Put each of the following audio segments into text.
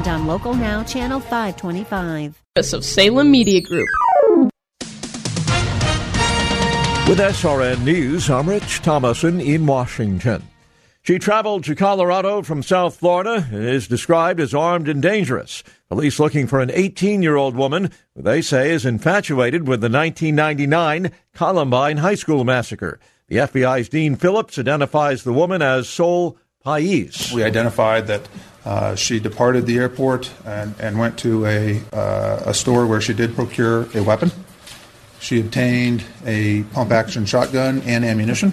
and on Local Now, Channel 525 of Salem Media Group. With SRN News, I'm Rich Thomason in Washington. She traveled to Colorado from South Florida and is described as armed and dangerous. Police looking for an 18 year old woman who they say is infatuated with the 1999 Columbine High School massacre. The FBI's Dean Phillips identifies the woman as Sol Pais. We identified that uh, she departed the airport and, and went to a, uh, a store where she did procure a weapon. She obtained a pump action shotgun and ammunition.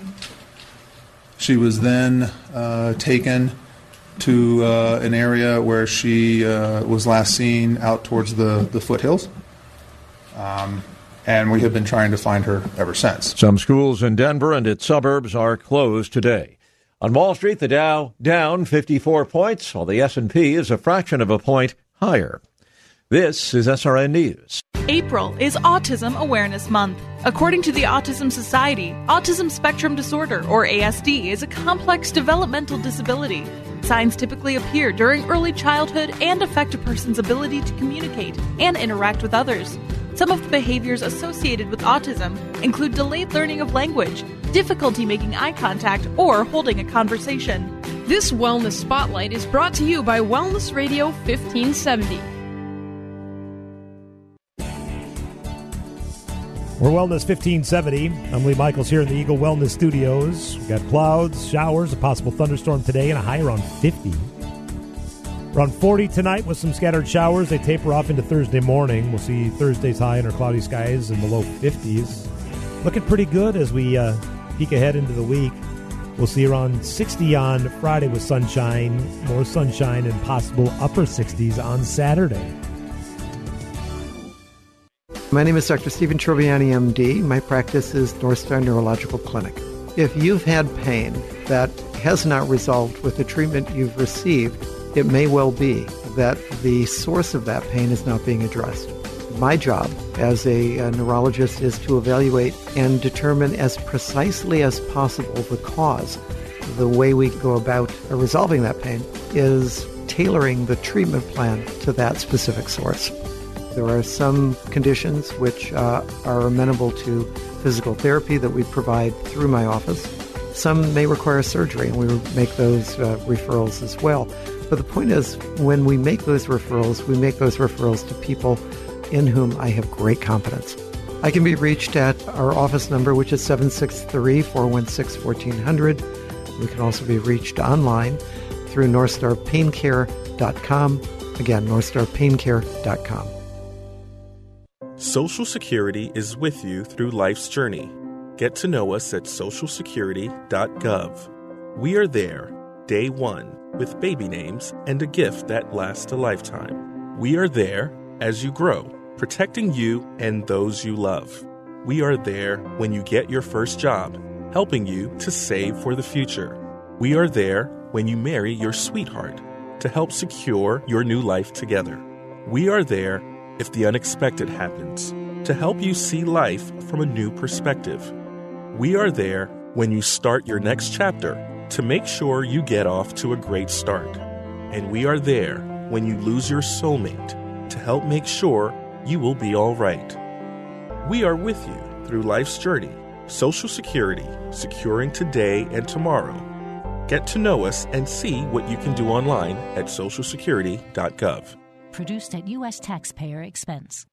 She was then uh, taken to uh, an area where she uh, was last seen out towards the, the foothills. Um, and we have been trying to find her ever since. Some schools in Denver and its suburbs are closed today. On Wall Street, the Dow down 54 points, while the S&P is a fraction of a point higher. This is SRN News. April is Autism Awareness Month. According to the Autism Society, autism spectrum disorder, or ASD, is a complex developmental disability. Signs typically appear during early childhood and affect a person's ability to communicate and interact with others. Some of the behaviors associated with autism include delayed learning of language, difficulty making eye contact, or holding a conversation. This Wellness Spotlight is brought to you by Wellness Radio 1570. We're Wellness 1570. I'm Lee Michaels here in the Eagle Wellness Studios. We've got clouds, showers, a possible thunderstorm today, and a high around 50. Around 40 tonight with some scattered showers. They taper off into Thursday morning. We'll see Thursday's high under cloudy skies in the low 50s. Looking pretty good as we uh, peek ahead into the week. We'll see around 60 on Friday with sunshine, more sunshine, and possible upper 60s on Saturday. My name is Dr. Stephen Troviani, MD. My practice is North Star Neurological Clinic. If you've had pain that has not resolved with the treatment you've received, it may well be that the source of that pain is not being addressed. My job as a, a, neurologist is to evaluate and determine as precisely as possible the cause. The way we go about resolving that pain is tailoring the treatment plan to that specific source. There are some conditions which uh, are amenable to physical therapy that we provide through my office. Some may require surgery, and we make those uh, referrals as well. But the point is, when we make those referrals, we make those referrals to people in whom I have great confidence. I can be reached at our office number, which is 763 416 1400. We can also be reached online through NorthstarPainCare.com. Again, NorthstarPainCare.com. Social Security is with you through life's journey. Get to know us at socialsecurity.gov. We are there, day one with baby names and a gift that lasts a lifetime. We are there as you grow, protecting you and those you love. We are there when you get your first job, helping you to save for the future. We are there when you marry your sweetheart to help secure your new life together. We are there if the unexpected happens to help you see life from a new perspective. We are there when you start your next chapter to make sure you get off to a great start. And we are there when you lose your soulmate to help make sure you will be all right. We are with you through life's journey, Social Security, securing today and tomorrow. Get to know us and see what you can do online at socialsecurity.gov. Produced at U.S. taxpayer expense.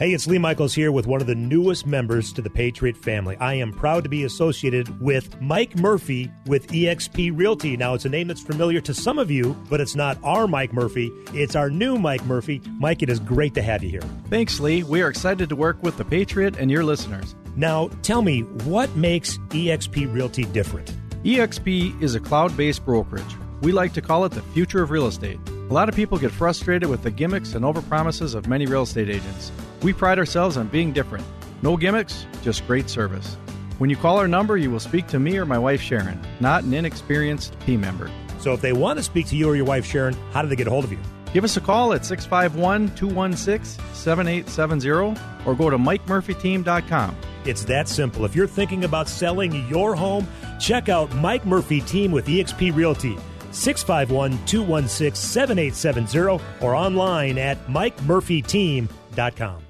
Hey, it's Lee Michaels here with one of the newest members to the Patriot family. I am proud to be associated with Mike Murphy with eXp Realty. Now, it's a name that's familiar to some of you, but it's not our Mike Murphy. It's our new Mike Murphy. Mike, it is great to have you here. Thanks, Lee. We are excited to work with the Patriot and your listeners. Now, tell me, what makes eXp Realty different? eXp is a cloud based brokerage. We like to call it the future of real estate. A lot of people get frustrated with the gimmicks and overpromises of many real estate agents. We pride ourselves on being different. No gimmicks, just great service. When you call our number, you will speak to me or my wife Sharon, not an inexperienced team member. So if they want to speak to you or your wife Sharon, how do they get a hold of you? Give us a call at 651 216 7870 or go to MikeMurphyTeam.com. It's that simple. If you're thinking about selling your home, check out Mike Murphy Team with eXp Realty. 651 216 7870 or online at MikeMurphyTeam.com.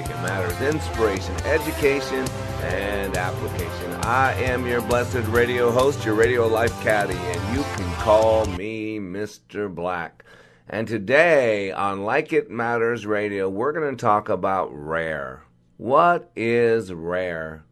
like it matters, inspiration, education, and application. I am your blessed radio host, your radio life caddy, and you can call me Mr. Black. And today on Like It Matters Radio, we're going to talk about rare. What is rare?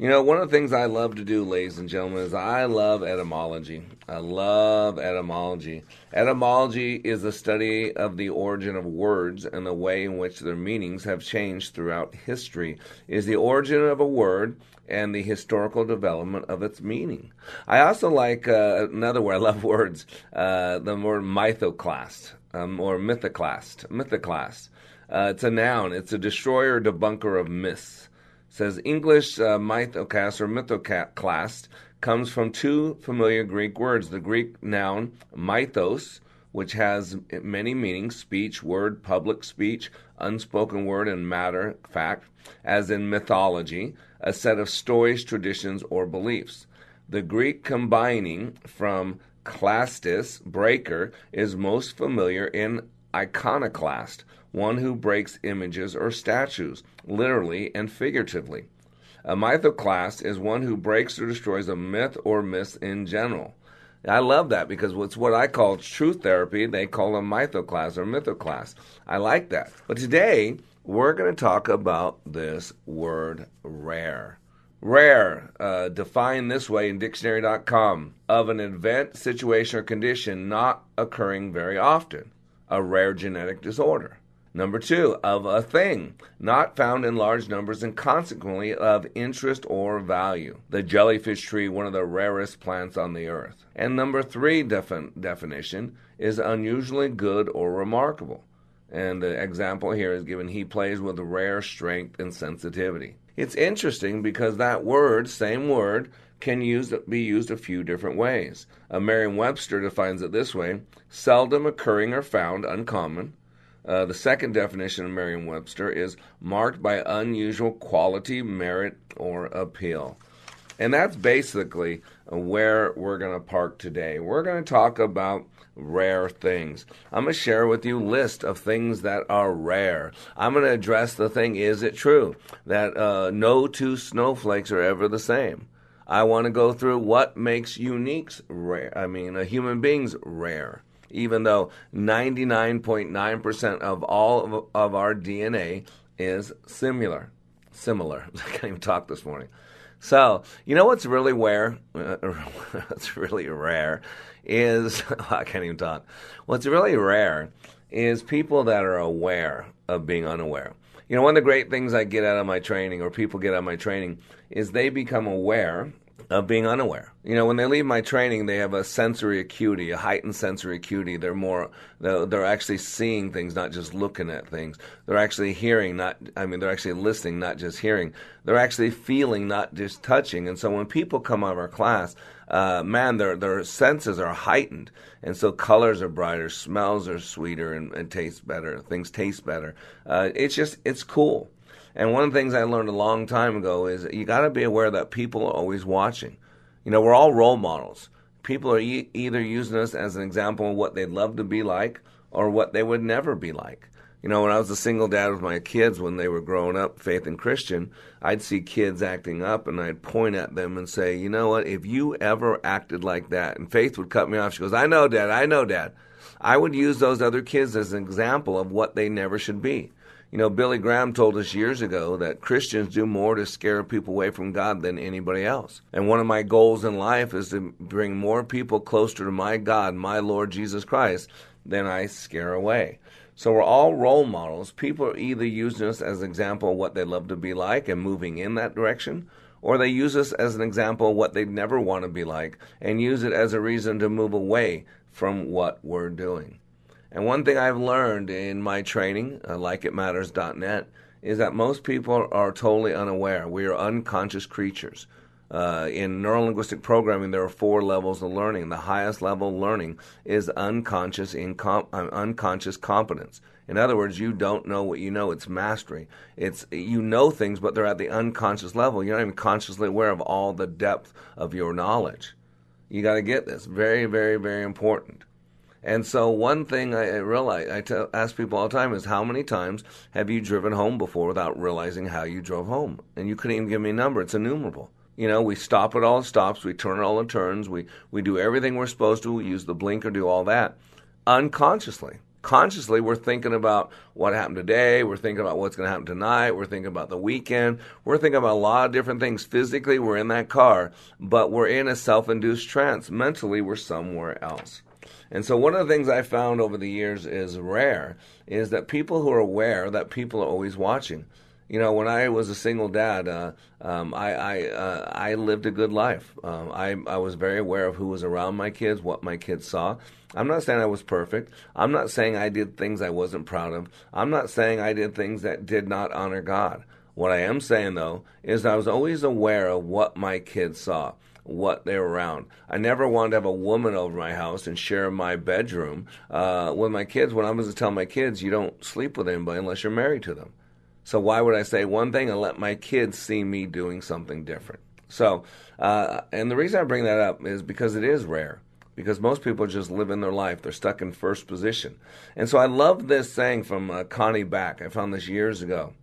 You know, one of the things I love to do, ladies and gentlemen, is I love etymology. I love etymology. Etymology is the study of the origin of words and the way in which their meanings have changed throughout history. It is the origin of a word and the historical development of its meaning. I also like uh, another word. I love words. Uh, the word mythoclast um, or mythoclast. Mythoclast. Uh, it's a noun. It's a destroyer, debunker of myths says English uh, mythoclast or mythoclast comes from two familiar Greek words. The Greek noun mythos, which has many meanings speech, word, public speech, unspoken word, and matter, fact, as in mythology, a set of stories, traditions, or beliefs. The Greek combining from clastis, breaker, is most familiar in iconoclast, one who breaks images or statues, literally and figuratively. A mythoclast is one who breaks or destroys a myth or myths in general. I love that because it's what I call truth therapy. They call them mythoclast or mythoclast. I like that. But today, we're going to talk about this word rare. Rare, uh, defined this way in dictionary.com, of an event, situation, or condition not occurring very often, a rare genetic disorder. Number two, of a thing, not found in large numbers and consequently of interest or value. The jellyfish tree, one of the rarest plants on the earth. And number three defin- definition is unusually good or remarkable. And the example here is given he plays with rare strength and sensitivity. It's interesting because that word, same word, can use, be used a few different ways. A Merriam-Webster defines it this way: seldom occurring or found, uncommon. Uh, the second definition of Merriam-Webster is marked by unusual quality, merit, or appeal. And that's basically where we're going to park today. We're going to talk about rare things. I'm going to share with you a list of things that are rare. I'm going to address the thing is it true that uh, no two snowflakes are ever the same? I want to go through what makes uniques rare. I mean, a human being's rare. Even though 99.9% of all of, of our DNA is similar. Similar. I can't even talk this morning. So, you know what's really rare? Uh, what's really rare is I can't even talk. What's really rare is people that are aware of being unaware. You know, one of the great things I get out of my training, or people get out of my training, is they become aware of being unaware. You know, when they leave my training, they have a sensory acuity, a heightened sensory acuity. They're more, they're, actually seeing things, not just looking at things. They're actually hearing, not, I mean, they're actually listening, not just hearing. They're actually feeling, not just touching. And so when people come out of our class, uh, man, their their senses are heightened, and so colors are brighter, smells are sweeter, and, and taste better. Things taste better. Uh, it's just it's cool. And one of the things I learned a long time ago is you got to be aware that people are always watching. You know, we're all role models. People are e- either using us as an example of what they'd love to be like or what they would never be like. You know, when I was a single dad with my kids when they were growing up, faith and Christian, I'd see kids acting up and I'd point at them and say, you know what, if you ever acted like that, and Faith would cut me off. She goes, I know, Dad, I know, Dad. I would use those other kids as an example of what they never should be. You know, Billy Graham told us years ago that Christians do more to scare people away from God than anybody else. And one of my goals in life is to bring more people closer to my God, my Lord Jesus Christ, than I scare away. So we're all role models. People are either using us as an example of what they love to be like and moving in that direction, or they use us as an example of what they never want to be like and use it as a reason to move away from what we're doing. And one thing I've learned in my training, uh, likeitmatters.net, is that most people are totally unaware. We are unconscious creatures. Uh, in neurolinguistic programming, there are four levels of learning. The highest level learning is unconscious incom- uh, unconscious competence. In other words, you don't know what you know. It's mastery. It's you know things, but they're at the unconscious level. You're not even consciously aware of all the depth of your knowledge. You got to get this. Very, very, very important. And so, one thing I realize, I tell, ask people all the time is how many times have you driven home before without realizing how you drove home? And you couldn't even give me a number. It's innumerable. You know, we stop at all stops, we turn at all the turns, we, we do everything we're supposed to, we use the blinker, do all that unconsciously. Consciously, we're thinking about what happened today, we're thinking about what's going to happen tonight, we're thinking about the weekend, we're thinking about a lot of different things. Physically, we're in that car, but we're in a self induced trance. Mentally, we're somewhere else. And so one of the things I found over the years is rare is that people who are aware that people are always watching. You know, when I was a single dad, uh, um, I I, uh, I lived a good life. Um, I I was very aware of who was around my kids, what my kids saw. I'm not saying I was perfect. I'm not saying I did things I wasn't proud of. I'm not saying I did things that did not honor God. What I am saying though is I was always aware of what my kids saw what they're around. I never wanted to have a woman over my house and share my bedroom uh, with my kids when I was to tell my kids, you don't sleep with anybody unless you're married to them. So why would I say one thing and let my kids see me doing something different? So, uh, and the reason I bring that up is because it is rare. Because most people just live in their life. They're stuck in first position. And so I love this saying from uh, Connie Back. I found this years ago.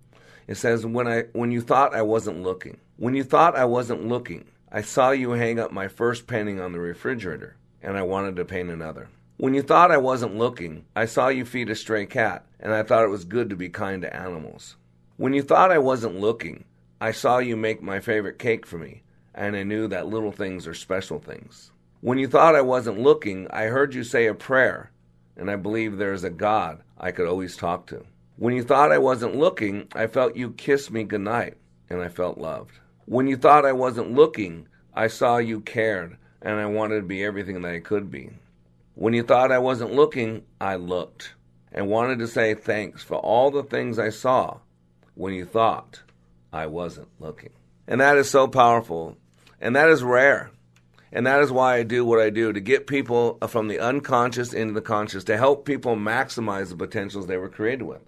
It says, when, I, when you thought I wasn't looking, when you thought I wasn't looking, I saw you hang up my first painting on the refrigerator, and I wanted to paint another. When you thought I wasn't looking, I saw you feed a stray cat, and I thought it was good to be kind to animals. When you thought I wasn't looking, I saw you make my favorite cake for me, and I knew that little things are special things. When you thought I wasn't looking, I heard you say a prayer, and I believe there is a God I could always talk to. When you thought I wasn't looking, I felt you kiss me goodnight, and I felt loved. When you thought I wasn't looking, I saw you cared, and I wanted to be everything that I could be. When you thought I wasn't looking, I looked, and wanted to say thanks for all the things I saw when you thought I wasn't looking. And that is so powerful, and that is rare. And that is why I do what I do to get people from the unconscious into the conscious, to help people maximize the potentials they were created with.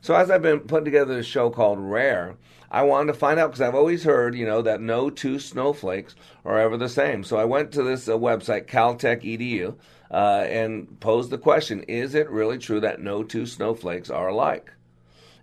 So, as I've been putting together this show called Rare, I wanted to find out because I've always heard, you know, that no two snowflakes are ever the same. So I went to this uh, website, Caltech Edu, uh, and posed the question: Is it really true that no two snowflakes are alike?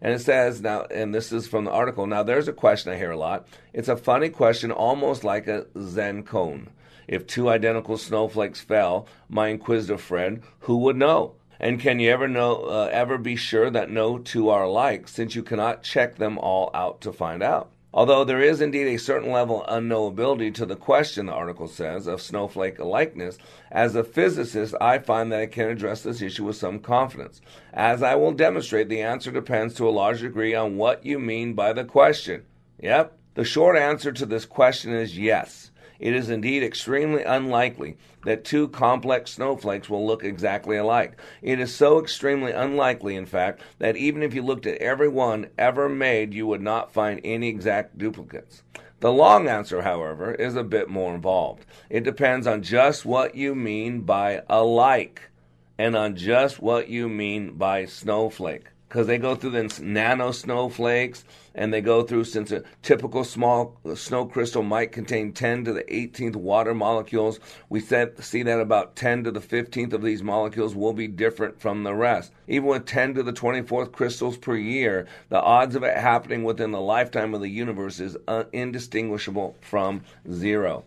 And it says now, and this is from the article. Now, there's a question I hear a lot. It's a funny question, almost like a Zen koan. If two identical snowflakes fell, my inquisitive friend, who would know? And can you ever know, uh, ever be sure that no two are alike, since you cannot check them all out to find out? Although there is indeed a certain level of unknowability to the question, the article says, of snowflake likeness, as a physicist, I find that I can address this issue with some confidence. As I will demonstrate, the answer depends to a large degree on what you mean by the question. Yep, the short answer to this question is yes it is indeed extremely unlikely that two complex snowflakes will look exactly alike. It is so extremely unlikely, in fact, that even if you looked at every one ever made, you would not find any exact duplicates. The long answer, however, is a bit more involved. It depends on just what you mean by alike and on just what you mean by snowflake because they go through the nano snowflakes and they go through since a typical small snow crystal might contain 10 to the 18th water molecules we said, see that about 10 to the 15th of these molecules will be different from the rest even with 10 to the 24th crystals per year the odds of it happening within the lifetime of the universe is uh, indistinguishable from zero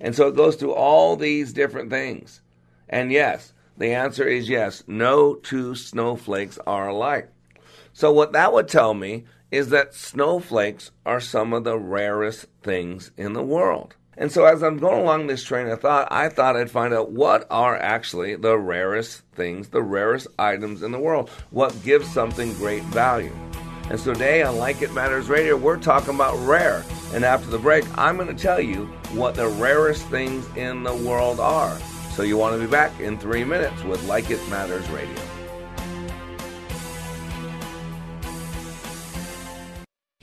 and so it goes through all these different things and yes The answer is yes. No two snowflakes are alike. So, what that would tell me is that snowflakes are some of the rarest things in the world. And so, as I'm going along this train of thought, I thought I'd find out what are actually the rarest things, the rarest items in the world, what gives something great value. And so, today on Like It Matters Radio, we're talking about rare. And after the break, I'm going to tell you what the rarest things in the world are. So, you want to be back in three minutes with Like It Matters Radio.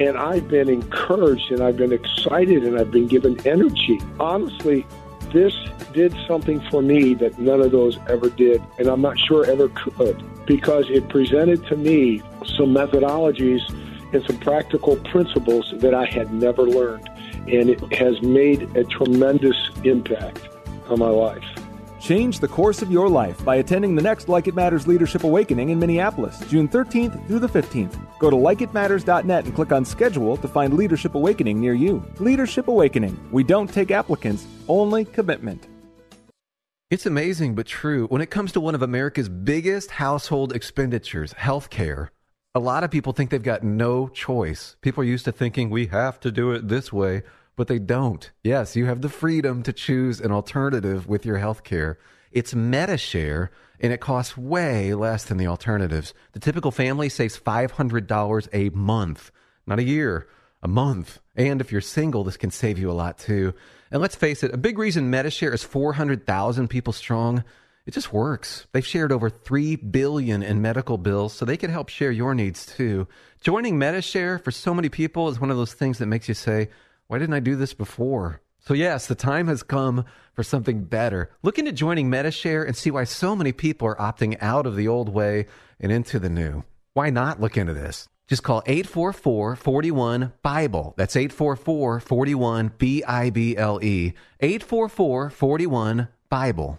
And I've been encouraged and I've been excited and I've been given energy. Honestly, this did something for me that none of those ever did, and I'm not sure ever could, because it presented to me some methodologies and some practical principles that I had never learned. And it has made a tremendous impact on my life. Change the course of your life by attending the next Like It Matters Leadership Awakening in Minneapolis, June 13th through the 15th. Go to likeitmatters.net and click on schedule to find Leadership Awakening near you. Leadership Awakening. We don't take applicants, only commitment. It's amazing but true. When it comes to one of America's biggest household expenditures, healthcare, a lot of people think they've got no choice. People are used to thinking we have to do it this way but they don't. Yes, you have the freedom to choose an alternative with your health care. It's MediShare, and it costs way less than the alternatives. The typical family saves $500 a month, not a year, a month. And if you're single, this can save you a lot too. And let's face it, a big reason MediShare is 400,000 people strong. It just works. They've shared over 3 billion in medical bills, so they can help share your needs too. Joining MediShare for so many people is one of those things that makes you say, why didn't I do this before? So, yes, the time has come for something better. Look into joining MediShare and see why so many people are opting out of the old way and into the new. Why not look into this? Just call 844 41 Bible. That's 844 41 B I B L E. 844 41 Bible.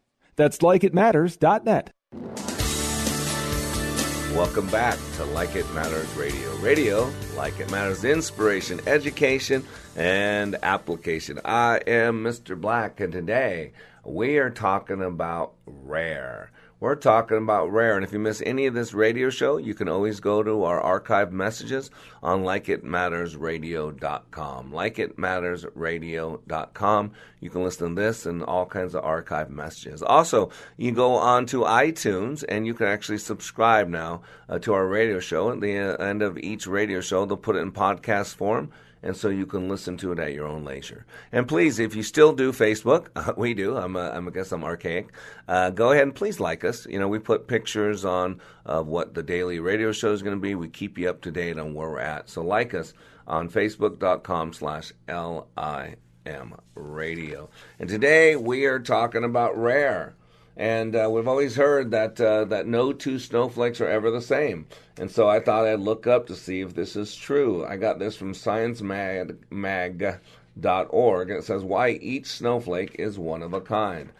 That's likeitmatters.net. Welcome back to Like It Matters Radio. Radio, like it matters, inspiration, education, and application. I am Mr. Black, and today we are talking about rare. We're talking about rare. And if you miss any of this radio show, you can always go to our archive messages on likeitmattersradio.com. Likeitmattersradio.com. You can listen to this and all kinds of archive messages. Also, you go on to iTunes and you can actually subscribe now uh, to our radio show. At the end of each radio show, they'll put it in podcast form and so you can listen to it at your own leisure. And please, if you still do Facebook, we do. I'm, I'm, I guess I'm archaic. Uh, go ahead and please like us. You know, we put pictures on of what the daily radio show is going to be. We keep you up to date on where we're at. So like us on Facebook.com/slash LIM Radio. And today we are talking about rare. And uh, we've always heard that uh, that no two snowflakes are ever the same. And so I thought I'd look up to see if this is true. I got this from sciencemag.org. It says why each snowflake is one of a kind.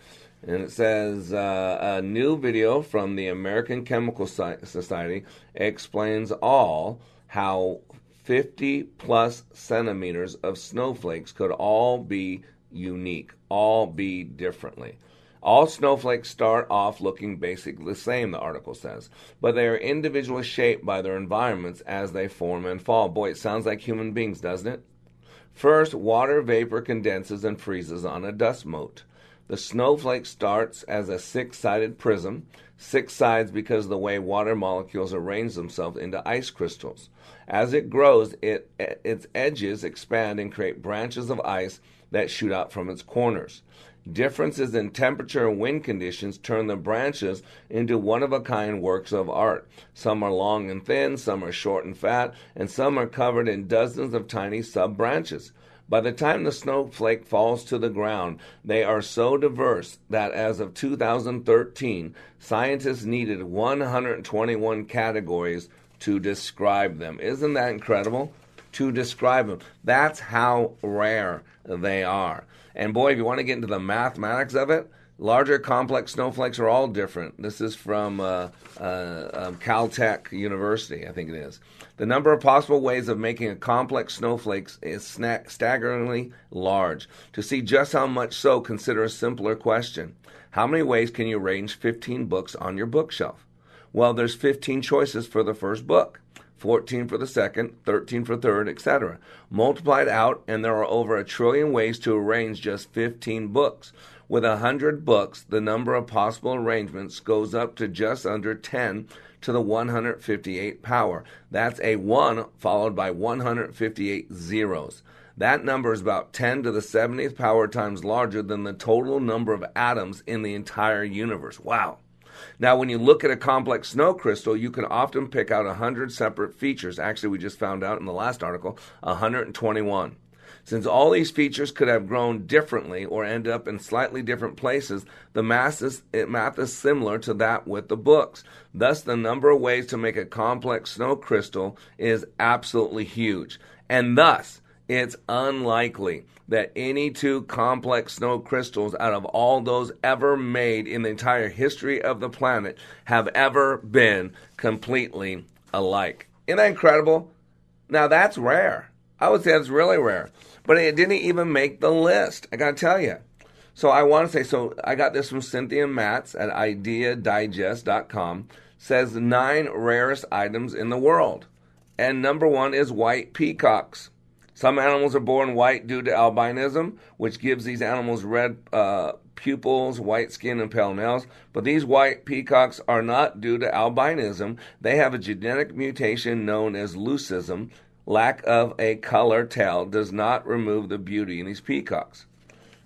And it says uh, a new video from the American Chemical Society explains all how 50 plus centimeters of snowflakes could all be unique, all be differently. All snowflakes start off looking basically the same, the article says, but they are individually shaped by their environments as they form and fall. Boy, it sounds like human beings, doesn't it? First, water vapor condenses and freezes on a dust mote. The snowflake starts as a six sided prism, six sides because of the way water molecules arrange themselves into ice crystals. As it grows, it, its edges expand and create branches of ice that shoot out from its corners. Differences in temperature and wind conditions turn the branches into one of a kind works of art. Some are long and thin, some are short and fat, and some are covered in dozens of tiny sub branches. By the time the snowflake falls to the ground, they are so diverse that as of 2013, scientists needed 121 categories to describe them. Isn't that incredible? To describe them. That's how rare they are. And boy, if you want to get into the mathematics of it, larger complex snowflakes are all different. This is from uh, uh, um, Caltech University, I think it is. The number of possible ways of making a complex snowflake is sna- staggeringly large. To see just how much so, consider a simpler question. How many ways can you arrange 15 books on your bookshelf? Well, there's 15 choices for the first book. 14 for the second, 13 for third, etc. Multiplied out, and there are over a trillion ways to arrange just 15 books. With 100 books, the number of possible arrangements goes up to just under 10 to the 158 power. That's a 1 followed by 158 zeros. That number is about 10 to the 70th power times larger than the total number of atoms in the entire universe. Wow. Now, when you look at a complex snow crystal, you can often pick out 100 separate features. Actually, we just found out in the last article 121. Since all these features could have grown differently or end up in slightly different places, the math is, math is similar to that with the books. Thus, the number of ways to make a complex snow crystal is absolutely huge. And thus, it's unlikely that any two complex snow crystals out of all those ever made in the entire history of the planet have ever been completely alike. Isn't that incredible? Now that's rare. I would say that's really rare. But it didn't even make the list. I gotta tell you. So I want to say, so I got this from Cynthia Matz at ideadigest.com. Says nine rarest items in the world. And number one is white peacocks. Some animals are born white due to albinism, which gives these animals red uh, pupils, white skin, and pale nails. But these white peacocks are not due to albinism. They have a genetic mutation known as leucism. Lack of a color tail does not remove the beauty in these peacocks.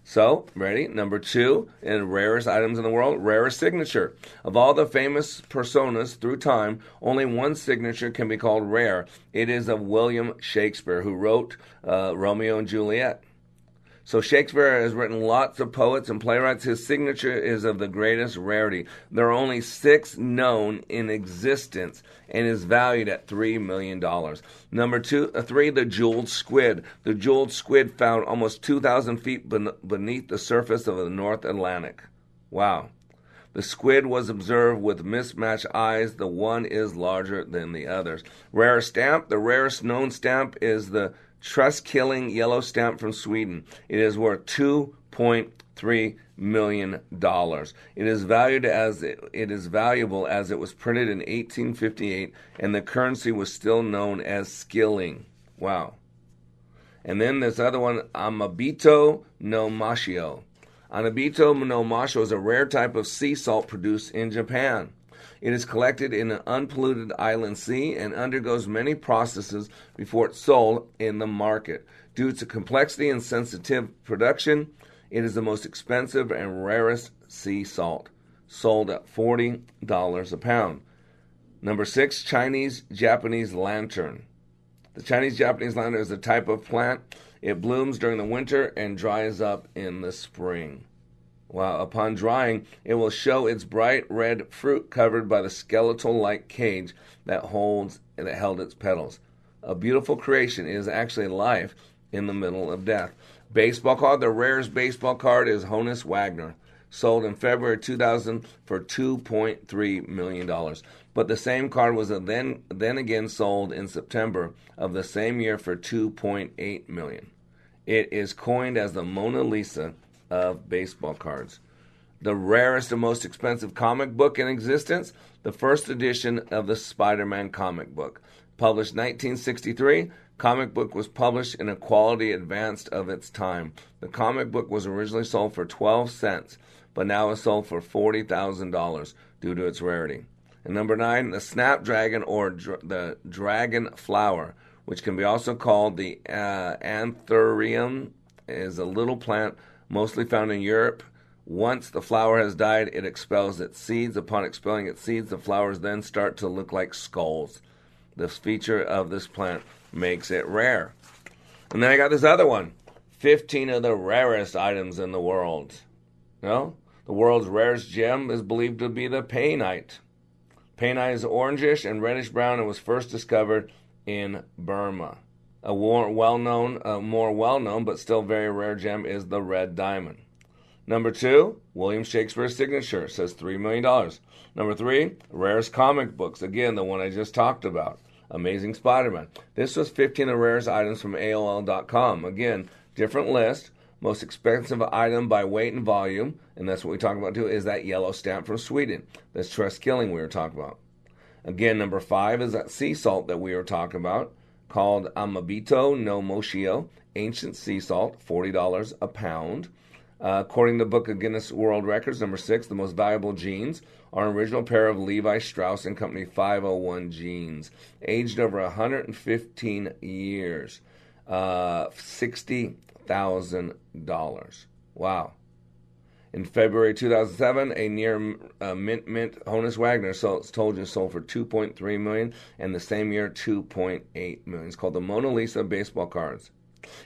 So, ready? Number two, in rarest items in the world, rarest signature. Of all the famous personas through time, only one signature can be called rare. It is of William Shakespeare, who wrote uh, Romeo and Juliet. So Shakespeare has written lots of poets and playwrights. His signature is of the greatest rarity. There are only six known in existence and is valued at $3 million. Number two, uh, three, the jeweled squid. The jeweled squid found almost 2,000 feet ben- beneath the surface of the North Atlantic. Wow. The squid was observed with mismatched eyes. The one is larger than the others. Rare stamp. The rarest known stamp is the Treskilling yellow stamp from Sweden. It is worth $2.3 million. It is valued as it, is valuable as it was printed in 1858 and the currency was still known as skilling. Wow. And then this other one, Amabito no Moshio. Amabito no Moshio is a rare type of sea salt produced in Japan. It is collected in an unpolluted island sea and undergoes many processes before it's sold in the market. Due to complexity and sensitive production, it is the most expensive and rarest sea salt, sold at $40 a pound. Number six, Chinese Japanese lantern. The Chinese Japanese lantern is a type of plant. It blooms during the winter and dries up in the spring. While upon drying, it will show its bright red fruit covered by the skeletal like cage that holds that held its petals. A beautiful creation is actually life in the middle of death. Baseball card, the rarest baseball card is Honus Wagner. sold in February 2000 for 2.3 million dollars. But the same card was then then again sold in September of the same year for 2.8 million. It is coined as the Mona Lisa of baseball cards. The rarest and most expensive comic book in existence, the first edition of the Spider-Man comic book, published 1963 comic book was published in a quality advanced of its time. The comic book was originally sold for 12 cents, but now is sold for $40,000 due to its rarity. And number nine, the snapdragon or dr- the dragon flower, which can be also called the uh, anthurium, is a little plant mostly found in Europe. Once the flower has died, it expels its seeds. Upon expelling its seeds, the flowers then start to look like skulls. This feature of this plant makes it rare. And then I got this other one 15 of the rarest items in the world. No? The world's rarest gem is believed to be the painite. Painite is orangish and reddish brown and was first discovered in Burma. A well known, a uh, more well known but still very rare gem is the red diamond. Number two, William Shakespeare's signature says $3 million. Number three, rarest comic books. Again, the one I just talked about. Amazing Spider Man. This was 15 of rarest items from AOL.com. Again, different list. Most expensive item by weight and volume, and that's what we talk about too, is that yellow stamp from Sweden. That's Treskilling we were talking about. Again, number five is that sea salt that we were talking about called Amabito no Moshio, ancient sea salt, $40 a pound. Uh, according to the Book of Guinness World Records, number six, the most valuable jeans are an original pair of Levi Strauss and Company 501 jeans, aged over 115 years, uh, $60,000. Wow. In February 2007, a near uh, mint mint Honus Wagner sold, told you sold for 2.3 million, and the same year 2.8 million. It's called the Mona Lisa baseball cards.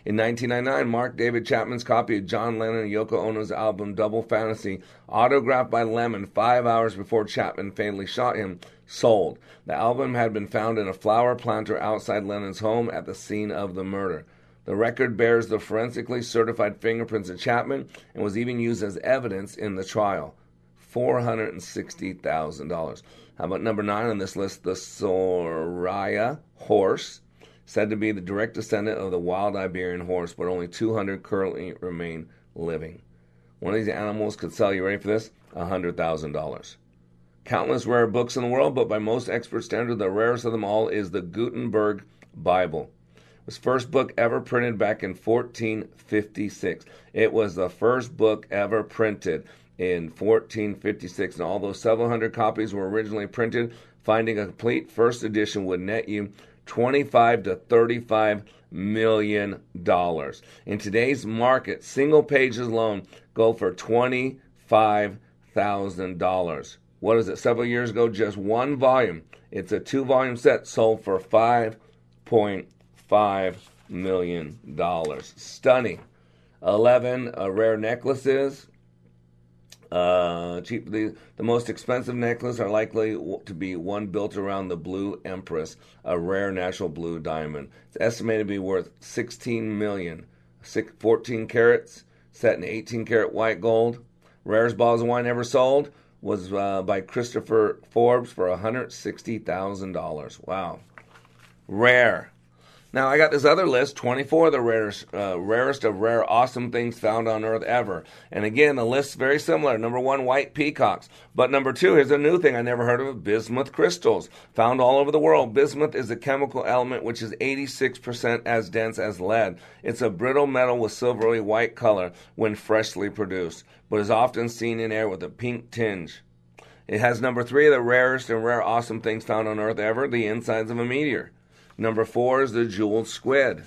In 1999, Mark David Chapman's copy of John Lennon and Yoko Ono's album Double Fantasy, autographed by Lennon five hours before Chapman fatally shot him, sold. The album had been found in a flower planter outside Lennon's home at the scene of the murder. The record bears the forensically certified fingerprints of Chapman and was even used as evidence in the trial. $460,000. How about number nine on this list? The Sorraia horse said to be the direct descendant of the wild Iberian horse, but only 200 currently remain living. One of these animals could sell, you ready for this? $100,000. Countless rare books in the world, but by most expert standards, the rarest of them all is the Gutenberg Bible. Was first book ever printed back in 1456. It was the first book ever printed in 1456, and although several hundred copies were originally printed, finding a complete first edition would net you 25 to 35 million dollars. In today's market, single pages alone go for $25,000. What is it? Several years ago, just one volume. It's a two volume set sold for $5.5 million. Stunning. 11 uh, rare necklaces, uh, cheap. The, the most expensive necklaces are likely to be one built around the Blue Empress, a rare natural blue diamond. It's estimated to be worth 16 million. 14 carats, set in 18 karat white gold. Rarest bottles of wine ever sold was uh, by Christopher Forbes for $160,000. Wow. Rare. Now I got this other list, 24 of the rarest, uh, rarest of rare, awesome things found on Earth ever. And again, the list's very similar. Number one, white peacocks. But number two, here's a new thing I never heard of: bismuth crystals, found all over the world. Bismuth is a chemical element which is 86% as dense as lead. It's a brittle metal with silvery white color when freshly produced, but is often seen in air with a pink tinge. It has number three of the rarest and rare, awesome things found on Earth ever: the insides of a meteor. Number four is the jeweled squid.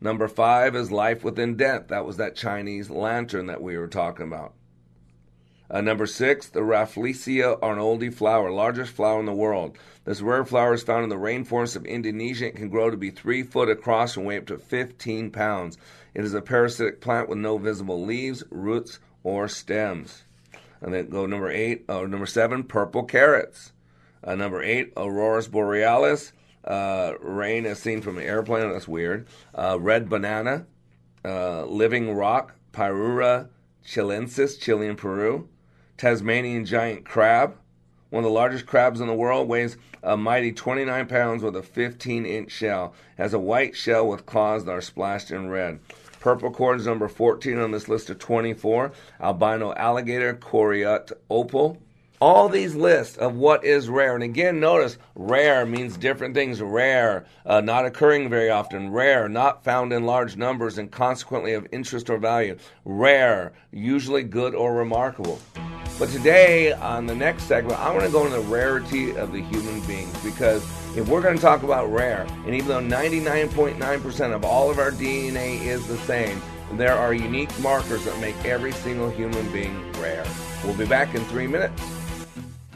Number five is life within death. That was that Chinese lantern that we were talking about. Uh, number six, the Rafflesia arnoldi flower, largest flower in the world. This rare flower is found in the rainforests of Indonesia. It can grow to be three foot across and weigh up to 15 pounds. It is a parasitic plant with no visible leaves, roots, or stems. And then go number eight, or uh, number seven, purple carrots. Uh, number eight, Aurora borealis. Uh, rain as seen from an airplane. That's weird. Uh, red banana, uh, living rock, Pyura chilensis, Chile and Peru, Tasmanian giant crab, one of the largest crabs in the world, weighs a mighty 29 pounds with a 15 inch shell, has a white shell with claws that are splashed in red. Purple corn is number 14 on this list of 24. Albino alligator, Koroit opal. All these lists of what is rare. And again, notice rare means different things. Rare, uh, not occurring very often. Rare, not found in large numbers and consequently of interest or value. Rare, usually good or remarkable. But today, on the next segment, I want to go into the rarity of the human beings because if we're going to talk about rare, and even though 99.9% of all of our DNA is the same, there are unique markers that make every single human being rare. We'll be back in three minutes.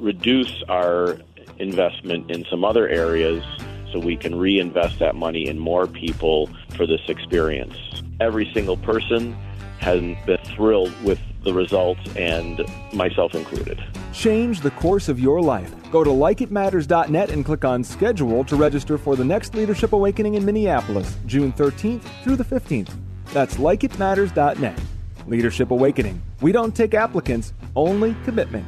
reduce our investment in some other areas so we can reinvest that money in more people for this experience. Every single person has been thrilled with the results, and myself included. Change the course of your life. Go to likeitmatters.net and click on schedule to register for the next Leadership Awakening in Minneapolis, June 13th through the 15th. That's likeitmatters.net. Leadership Awakening. We don't take applicants, only commitment.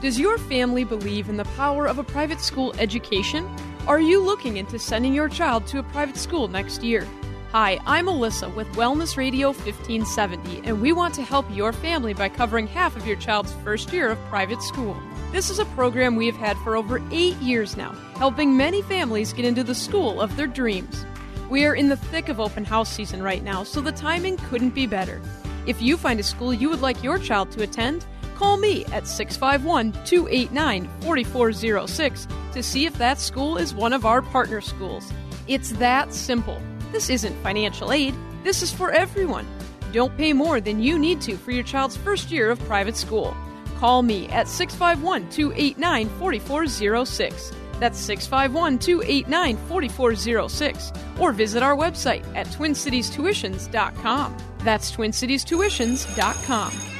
Does your family believe in the power of a private school education? Are you looking into sending your child to a private school next year? Hi, I'm Melissa with Wellness Radio 1570, and we want to help your family by covering half of your child's first year of private school. This is a program we have had for over eight years now, helping many families get into the school of their dreams. We are in the thick of open house season right now, so the timing couldn't be better. If you find a school you would like your child to attend, call me at 651 289 4406 to see if that school is one of our partner schools. It's that simple. This isn't financial aid, this is for everyone. Don't pay more than you need to for your child's first year of private school. Call me at 651 289 4406. That's 651 289 4406. Or visit our website at twincitiestuitions.com. That's twincitiestuitions.com.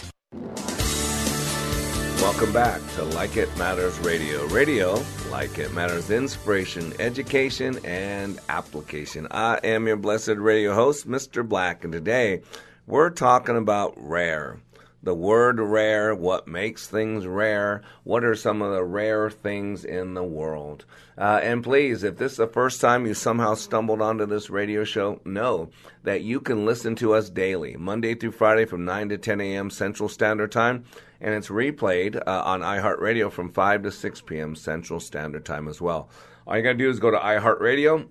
Welcome back to Like It Matters Radio. Radio, like it matters, inspiration, education, and application. I am your blessed radio host, Mr. Black, and today we're talking about rare. The word rare, what makes things rare, what are some of the rare things in the world. Uh, and please, if this is the first time you somehow stumbled onto this radio show, know that you can listen to us daily, Monday through Friday from 9 to 10 a.m. Central Standard Time and it's replayed uh, on iHeartRadio from 5 to 6 p.m. Central Standard Time as well. All you got to do is go to iHeartRadio,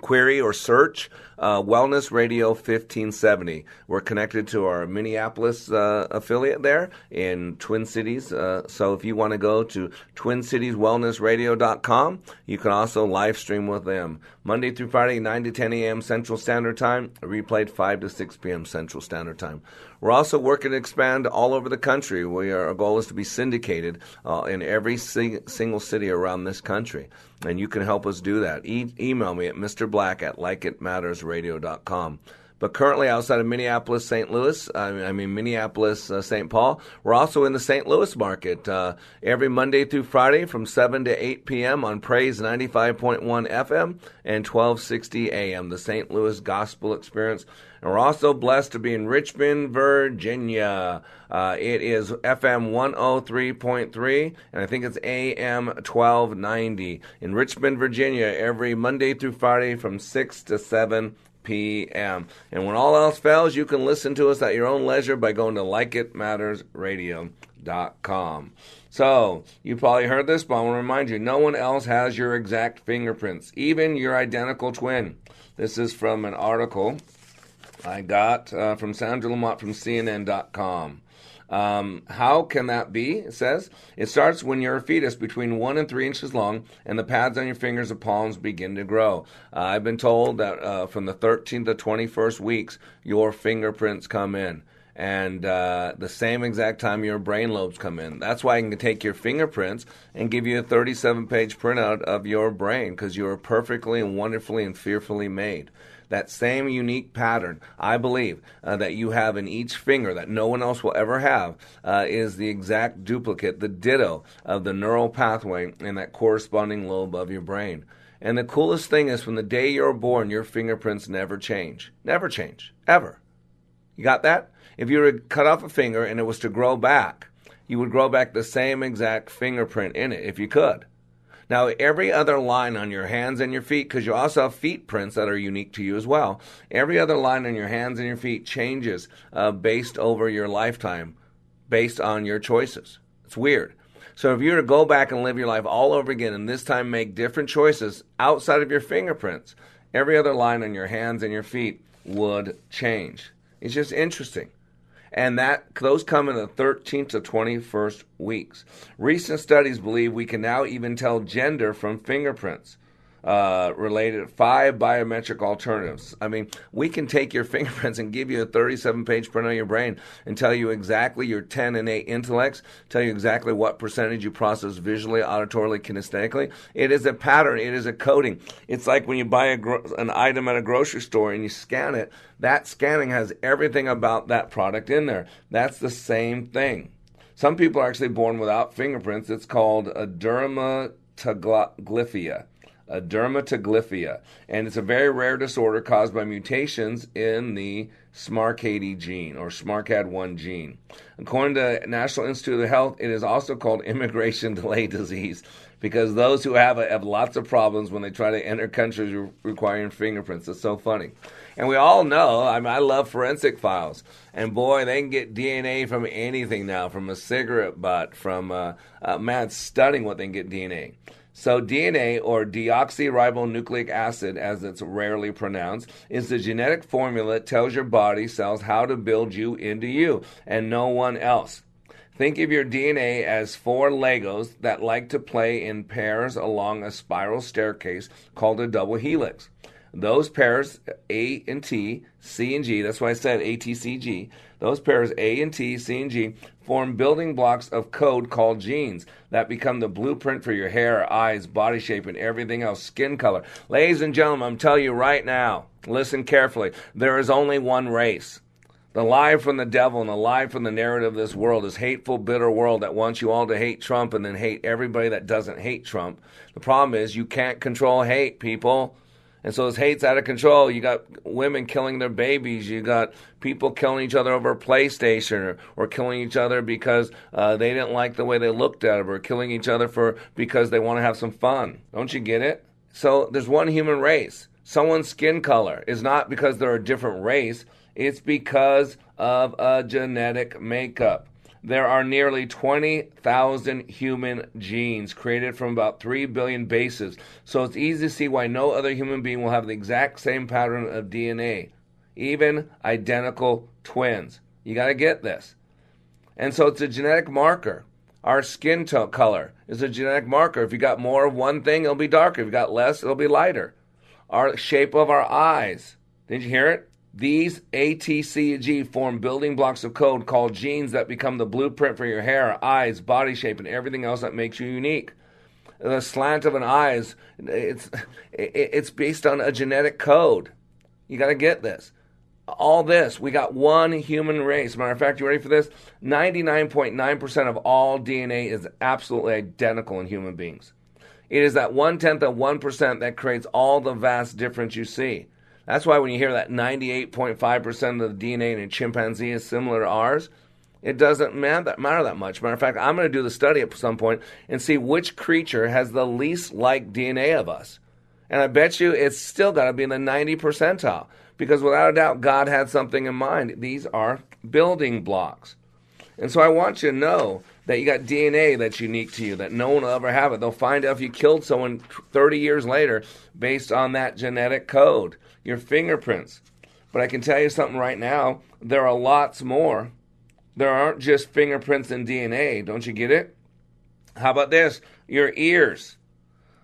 query or search uh, Wellness Radio 1570. We're connected to our Minneapolis uh, affiliate there in Twin Cities. Uh, so if you want to go to twincitieswellnessradio.com, you can also live stream with them. Monday through Friday, 9 to 10 a.m. Central Standard Time, replayed 5 to 6 p.m. Central Standard Time. We're also working to expand all over the country. We are, our goal is to be syndicated uh, in every single city around this country. And you can help us do that. E- email me at Mr. Black at likeitmattersradio.com. But currently, outside of Minneapolis, St. Louis, I mean, Minneapolis, uh, St. Paul, we're also in the St. Louis market uh, every Monday through Friday from 7 to 8 p.m. on Praise 95.1 FM and 1260 AM, the St. Louis Gospel Experience. And we're also blessed to be in Richmond, Virginia. Uh, it is FM 103.3, and I think it's AM 1290 in Richmond, Virginia, every Monday through Friday from 6 to 7 p.m. And when all else fails, you can listen to us at your own leisure by going to likeitmattersradio.com. So, you probably heard this, but I want to remind you no one else has your exact fingerprints, even your identical twin. This is from an article I got uh, from Sandra Lamont from CNN.com. Um, how can that be? It says it starts when you're a fetus between one and three inches long, and the pads on your fingers and palms begin to grow. Uh, I've been told that uh, from the 13th to 21st weeks, your fingerprints come in. And uh, the same exact time your brain lobes come in. That's why I can take your fingerprints and give you a 37 page printout of your brain because you are perfectly and wonderfully and fearfully made that same unique pattern, I believe, uh, that you have in each finger that no one else will ever have, uh, is the exact duplicate, the ditto of the neural pathway in that corresponding lobe of your brain. And the coolest thing is from the day you're born, your fingerprints never change. Never change. Ever. You got that? If you were to cut off a finger and it was to grow back, you would grow back the same exact fingerprint in it if you could. Now, every other line on your hands and your feet, because you also have feet prints that are unique to you as well, every other line on your hands and your feet changes uh, based over your lifetime, based on your choices. It's weird. So if you were to go back and live your life all over again and this time make different choices outside of your fingerprints, every other line on your hands and your feet would change. It's just interesting and that those come in the 13th to 21st weeks. Recent studies believe we can now even tell gender from fingerprints uh, related five biometric alternatives. I mean, we can take your fingerprints and give you a 37 page print of your brain and tell you exactly your 10 and 8 intellects, tell you exactly what percentage you process visually, auditorily, kinesthetically. It is a pattern, it is a coding. It's like when you buy a gro- an item at a grocery store and you scan it, that scanning has everything about that product in there. That's the same thing. Some people are actually born without fingerprints. It's called adermatoglyphia adermatoglyphia, and it's a very rare disorder caused by mutations in the SMARCAD gene or SMARCAD1 gene. According to National Institute of Health, it is also called immigration delay disease because those who have it have lots of problems when they try to enter countries re- requiring fingerprints. It's so funny. And we all know, I mean, I love forensic files. And boy, they can get DNA from anything now, from a cigarette butt, from, uh, uh, man, it's stunning what they can get DNA. So, DNA, or deoxyribonucleic acid, as it's rarely pronounced, is the genetic formula that tells your body cells how to build you into you and no one else. Think of your DNA as four Legos that like to play in pairs along a spiral staircase called a double helix. Those pairs, A and T, C and G, that's why I said A, T, C, G, those pairs A and T, C and G form building blocks of code called genes that become the blueprint for your hair, eyes, body shape, and everything else, skin color. Ladies and gentlemen, I'm telling you right now, listen carefully. There is only one race. The lie from the devil and the lie from the narrative of this world is hateful, bitter world that wants you all to hate Trump and then hate everybody that doesn't hate Trump. The problem is you can't control hate, people. And so this hate's out of control. You got women killing their babies. You got people killing each other over a PlayStation or, or killing each other because uh, they didn't like the way they looked at it or killing each other for because they want to have some fun. Don't you get it? So there's one human race. Someone's skin color is not because they're a different race. It's because of a genetic makeup. There are nearly 20,000 human genes created from about 3 billion bases, so it's easy to see why no other human being will have the exact same pattern of DNA, even identical twins. You got to get this. And so it's a genetic marker. Our skin color is a genetic marker. If you got more of one thing, it'll be darker. If you got less, it'll be lighter. Our shape of our eyes. Did you hear it? These A, T, C, and G form building blocks of code called genes that become the blueprint for your hair, eyes, body shape, and everything else that makes you unique. The slant of an eye is it's it's based on a genetic code. You got to get this. All this, we got one human race. Matter of fact, you ready for this? 99.9% of all DNA is absolutely identical in human beings. It is that one tenth of 1% that creates all the vast difference you see. That's why when you hear that 98.5% of the DNA in a chimpanzee is similar to ours, it doesn't matter, that much. Matter of fact, I'm going to do the study at some point and see which creature has the least like DNA of us. And I bet you it's still got to be in the 90 percentile because without a doubt, God had something in mind. These are building blocks. And so I want you to know that you got DNA that's unique to you, that no one will ever have it. They'll find out if you killed someone 30 years later based on that genetic code, your fingerprints. But I can tell you something right now there are lots more. There aren't just fingerprints and DNA. Don't you get it? How about this? Your ears.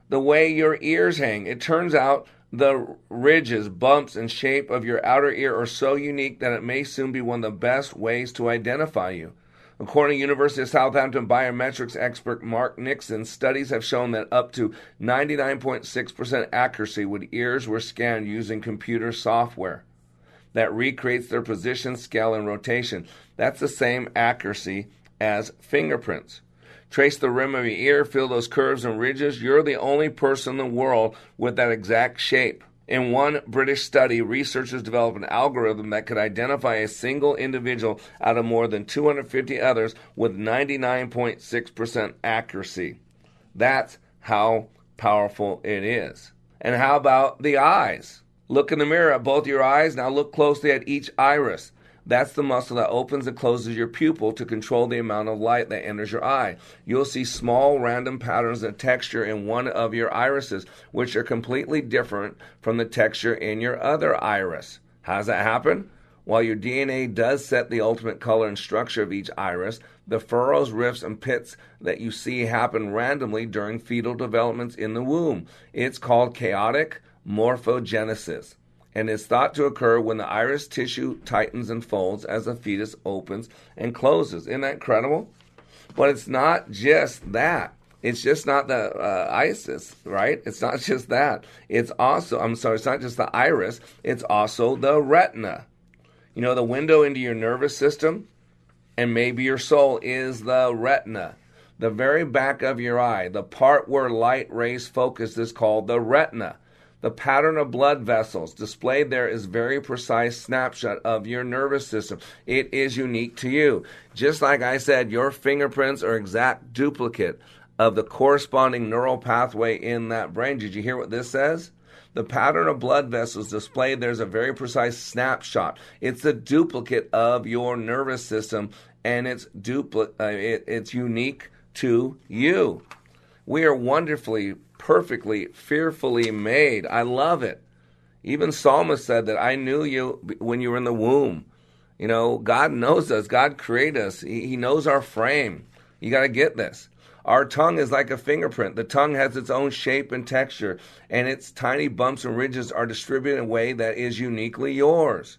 The way your ears hang. It turns out the ridges, bumps, and shape of your outer ear are so unique that it may soon be one of the best ways to identify you. According to University of Southampton biometrics expert Mark Nixon, studies have shown that up to 99.6% accuracy when ears were scanned using computer software that recreates their position, scale, and rotation. That's the same accuracy as fingerprints. Trace the rim of your ear, feel those curves and ridges. You're the only person in the world with that exact shape. In one British study, researchers developed an algorithm that could identify a single individual out of more than 250 others with 99.6% accuracy. That's how powerful it is. And how about the eyes? Look in the mirror at both your eyes. Now look closely at each iris. That's the muscle that opens and closes your pupil to control the amount of light that enters your eye. You'll see small random patterns of texture in one of your irises, which are completely different from the texture in your other iris. How does that happen? While your DNA does set the ultimate color and structure of each iris, the furrows, rifts, and pits that you see happen randomly during fetal developments in the womb. It's called chaotic morphogenesis and is thought to occur when the iris tissue tightens and folds as the fetus opens and closes. Isn't that incredible? But it's not just that. It's just not the uh, isis, right? It's not just that. It's also, I'm sorry, it's not just the iris, it's also the retina. You know, the window into your nervous system and maybe your soul is the retina. The very back of your eye, the part where light rays focus, is called the retina. The pattern of blood vessels displayed there is very precise snapshot of your nervous system. It is unique to you. Just like I said, your fingerprints are exact duplicate of the corresponding neural pathway in that brain. Did you hear what this says? The pattern of blood vessels displayed there's a very precise snapshot. It's a duplicate of your nervous system and it's dupli- uh, it, it's unique to you. We are wonderfully perfectly, fearfully made. I love it. Even Psalmist said that I knew you when you were in the womb. You know, God knows us. God created us. He, he knows our frame. You got to get this. Our tongue is like a fingerprint. The tongue has its own shape and texture, and its tiny bumps and ridges are distributed in a way that is uniquely yours.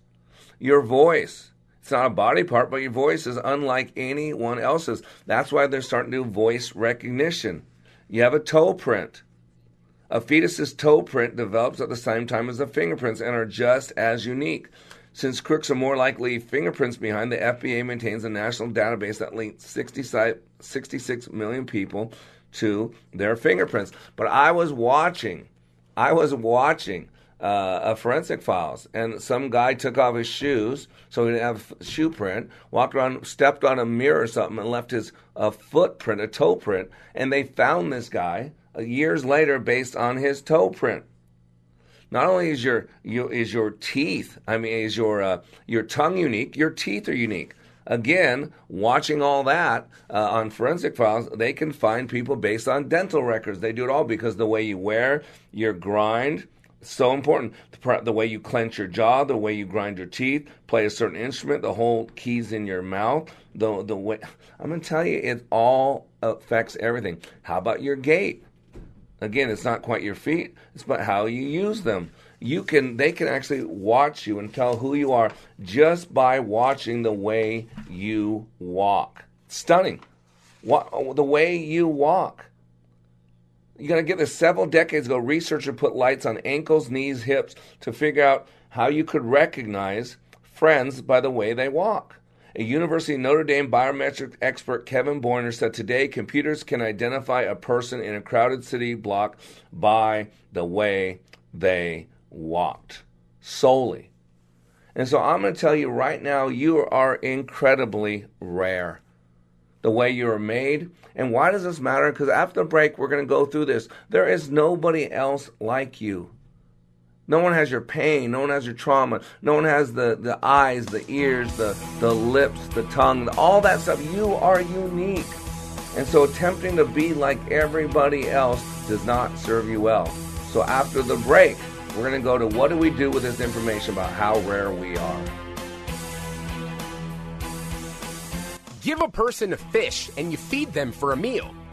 Your voice. It's not a body part, but your voice is unlike anyone else's. That's why they're starting to do voice recognition. You have a toe print. A fetus's toe print develops at the same time as the fingerprints and are just as unique. Since crooks are more likely fingerprints behind, the FBI maintains a national database that links 66 million people to their fingerprints. But I was watching, I was watching uh, forensic files, and some guy took off his shoes so he didn't have a shoe print, walked around, stepped on a mirror or something, and left his a footprint, a toe print, and they found this guy years later based on his toe print. Not only is your, is your teeth, I mean, is your uh, your tongue unique, your teeth are unique. Again, watching all that uh, on forensic files, they can find people based on dental records. They do it all because the way you wear, your grind, so important. The, the, way you clench your jaw, the way you grind your teeth, play a certain instrument, the whole keys in your mouth, the the way I'm gonna tell you, it all affects everything. How about your gait? Again, it's not quite your feet, it's about how you use them. You can they can actually watch you and tell who you are just by watching the way you walk. Stunning. What, the way you walk. You got to get this several decades ago. Researcher put lights on ankles, knees, hips to figure out how you could recognize friends by the way they walk. A University of Notre Dame biometric expert, Kevin Bowyer, said today computers can identify a person in a crowded city block by the way they walked solely. And so I'm going to tell you right now, you are incredibly rare. The way you are made. And why does this matter? Because after the break, we're going to go through this. There is nobody else like you. No one has your pain. No one has your trauma. No one has the, the eyes, the ears, the, the lips, the tongue, all that stuff. You are unique. And so attempting to be like everybody else does not serve you well. So after the break, we're going to go to what do we do with this information about how rare we are. Give a person a fish and you feed them for a meal.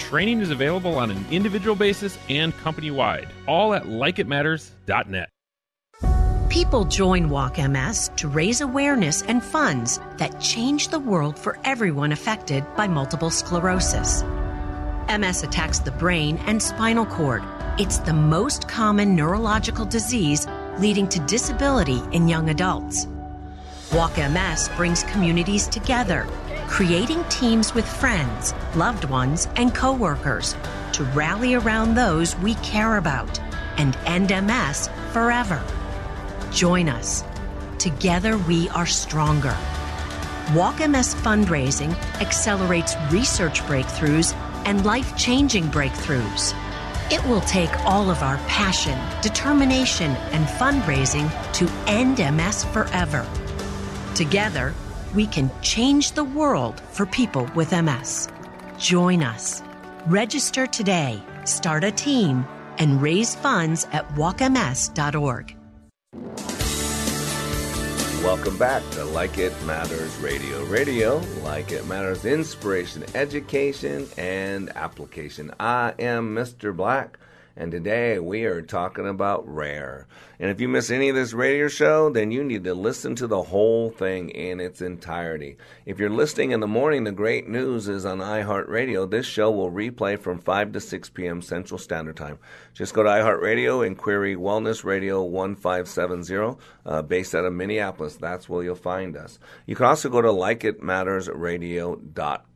Training is available on an individual basis and company wide, all at likeitmatters.net. People join Walk MS to raise awareness and funds that change the world for everyone affected by multiple sclerosis. MS attacks the brain and spinal cord. It's the most common neurological disease leading to disability in young adults. Walk MS brings communities together, creating teams with friends, loved ones, and coworkers to rally around those we care about and end MS forever. Join us. Together we are stronger. Walk MS fundraising accelerates research breakthroughs and life changing breakthroughs. It will take all of our passion, determination, and fundraising to end MS forever. Together, we can change the world for people with MS. Join us. Register today, start a team, and raise funds at walkms.org. Welcome back to Like It Matters Radio. Radio, like it matters, inspiration, education, and application. I am Mr. Black, and today we are talking about rare. And if you miss any of this radio show, then you need to listen to the whole thing in its entirety. If you're listening in the morning, the great news is on iHeartRadio. This show will replay from 5 to 6 p.m. Central Standard Time. Just go to iHeartRadio and query Wellness Radio 1570, uh, based out of Minneapolis. That's where you'll find us. You can also go to likeitmattersradio.com